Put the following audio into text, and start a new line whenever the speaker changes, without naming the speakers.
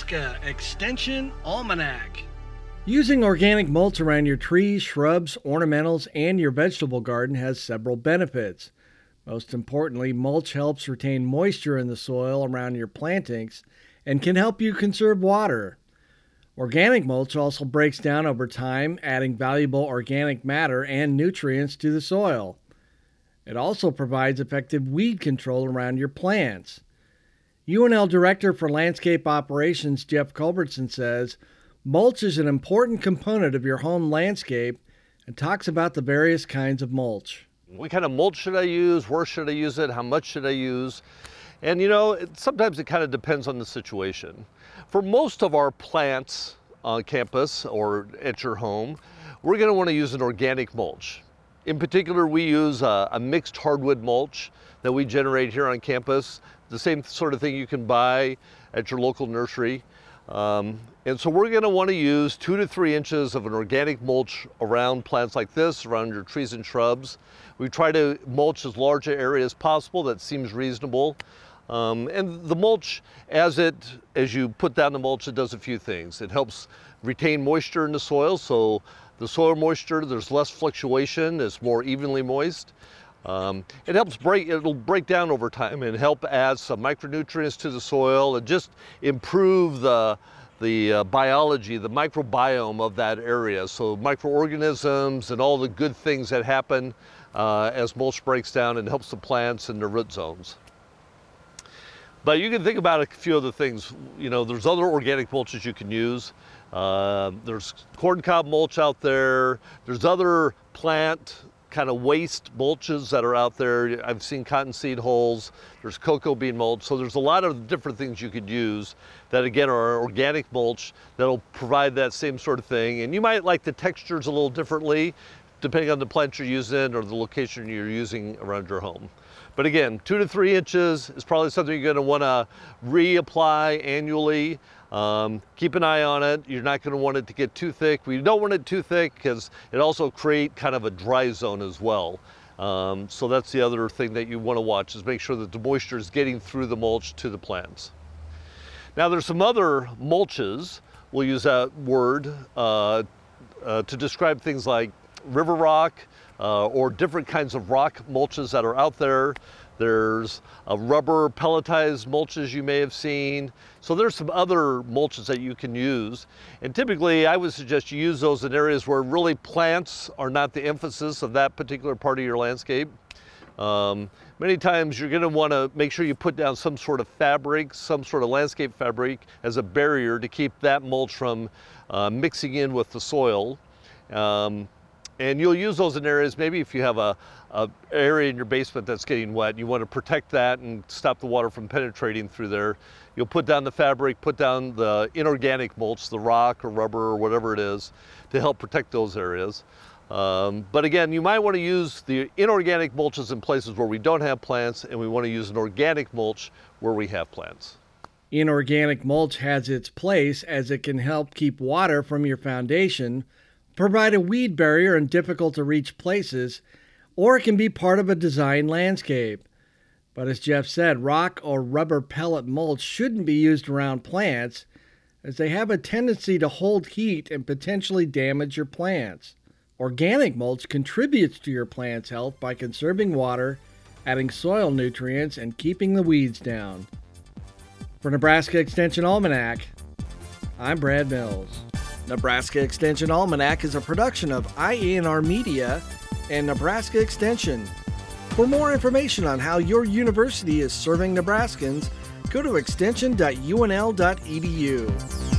Nebraska Extension Almanac.
Using organic mulch around your trees, shrubs, ornamentals, and your vegetable garden has several benefits. Most importantly, mulch helps retain moisture in the soil around your plantings and can help you conserve water. Organic mulch also breaks down over time, adding valuable organic matter and nutrients to the soil. It also provides effective weed control around your plants. UNL Director for Landscape Operations Jeff Culbertson says mulch is an important component of your home landscape and talks about the various kinds of mulch.
What kind of mulch should I use? Where should I use it? How much should I use? And you know, it, sometimes it kind of depends on the situation. For most of our plants on campus or at your home, we're going to want to use an organic mulch. In particular, we use a, a, mixed hardwood mulch that we generate here on campus, the same sort of thing you can buy at your local nursery. Um, and so we're going to want to use two to three inches of an organic mulch around plants like this, around your trees and shrubs. We try to mulch as large an area as possible. That seems reasonable. Um, and the mulch, as it as you put down the mulch, it does a few things. It helps retain moisture in the soil, so the soil moisture there's less fluctuation, it's more evenly moist. Um, it helps break, it'll break down over time and help add some micronutrients to the soil and just improve the, the uh, biology, the microbiome of that area. So microorganisms and all the good things that happen uh, as mulch breaks down and helps the plants in the root zones. But you can think about a few other things. You know, there's other organic mulches you can use. Uh, there's corn cob mulch out there. There's other plant kind of waste mulches that are out there. I've seen cottonseed hulls. There's cocoa bean mulch. So there's a lot of different things you could use that again are organic mulch that'll provide that same sort of thing. And you might like the textures a little differently depending on the plant you're using or the location you're using around your home. But again, two to three inches is probably something you're gonna wanna reapply annually. Um, keep an eye on it. You're not gonna want it to get too thick. We don't want it too thick because it also create kind of a dry zone as well. Um, so that's the other thing that you wanna watch is make sure that the moisture is getting through the mulch to the plants. Now there's some other mulches, we'll use that word, uh, uh, to describe things like river rock, uh, or different kinds of rock mulches that are out there. There's a rubber pelletized mulches you may have seen. So there's some other mulches that you can use. And typically I would suggest you use those in areas where really plants are not the emphasis of that particular part of your landscape. Um, many times you're going to want to make sure you put down some sort of fabric, some sort of landscape fabric as a barrier to keep that mulch from uh, mixing in with the soil. Um, and you'll use those in areas, maybe if you have a, a, area in your basement that's getting wet, you want to protect that and stop the water from penetrating through there. You'll put down the fabric, put down the inorganic mulch, the rock or rubber or whatever it is, to help protect those areas. Um, but again, you might want to use the inorganic mulches in places where we don't have plants, and we want to use an organic mulch where we have plants.
Inorganic mulch has its place as it can help keep water from your foundation provide a weed barrier in difficult to reach places, or it can be part of a design landscape. But as Jeff said, rock or rubber pellet mulch shouldn't be used around plants as they have a tendency to hold heat and potentially damage your plants. Organic mulch contributes to your plant's health by conserving water, adding soil nutrients, and keeping the weeds down. For Nebraska Extension Almanac, I'm Brad Mills. Nebraska Extension Almanac is a production of IANR Media and Nebraska Extension. For more information on how your university is serving Nebraskans, go to extension.unl.edu.